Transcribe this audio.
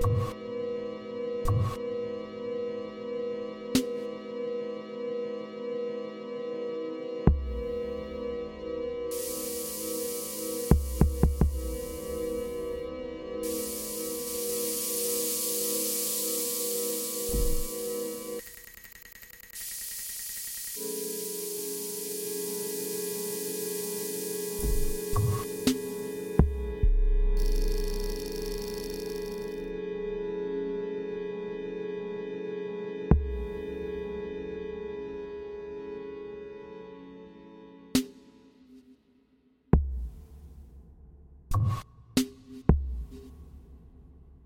you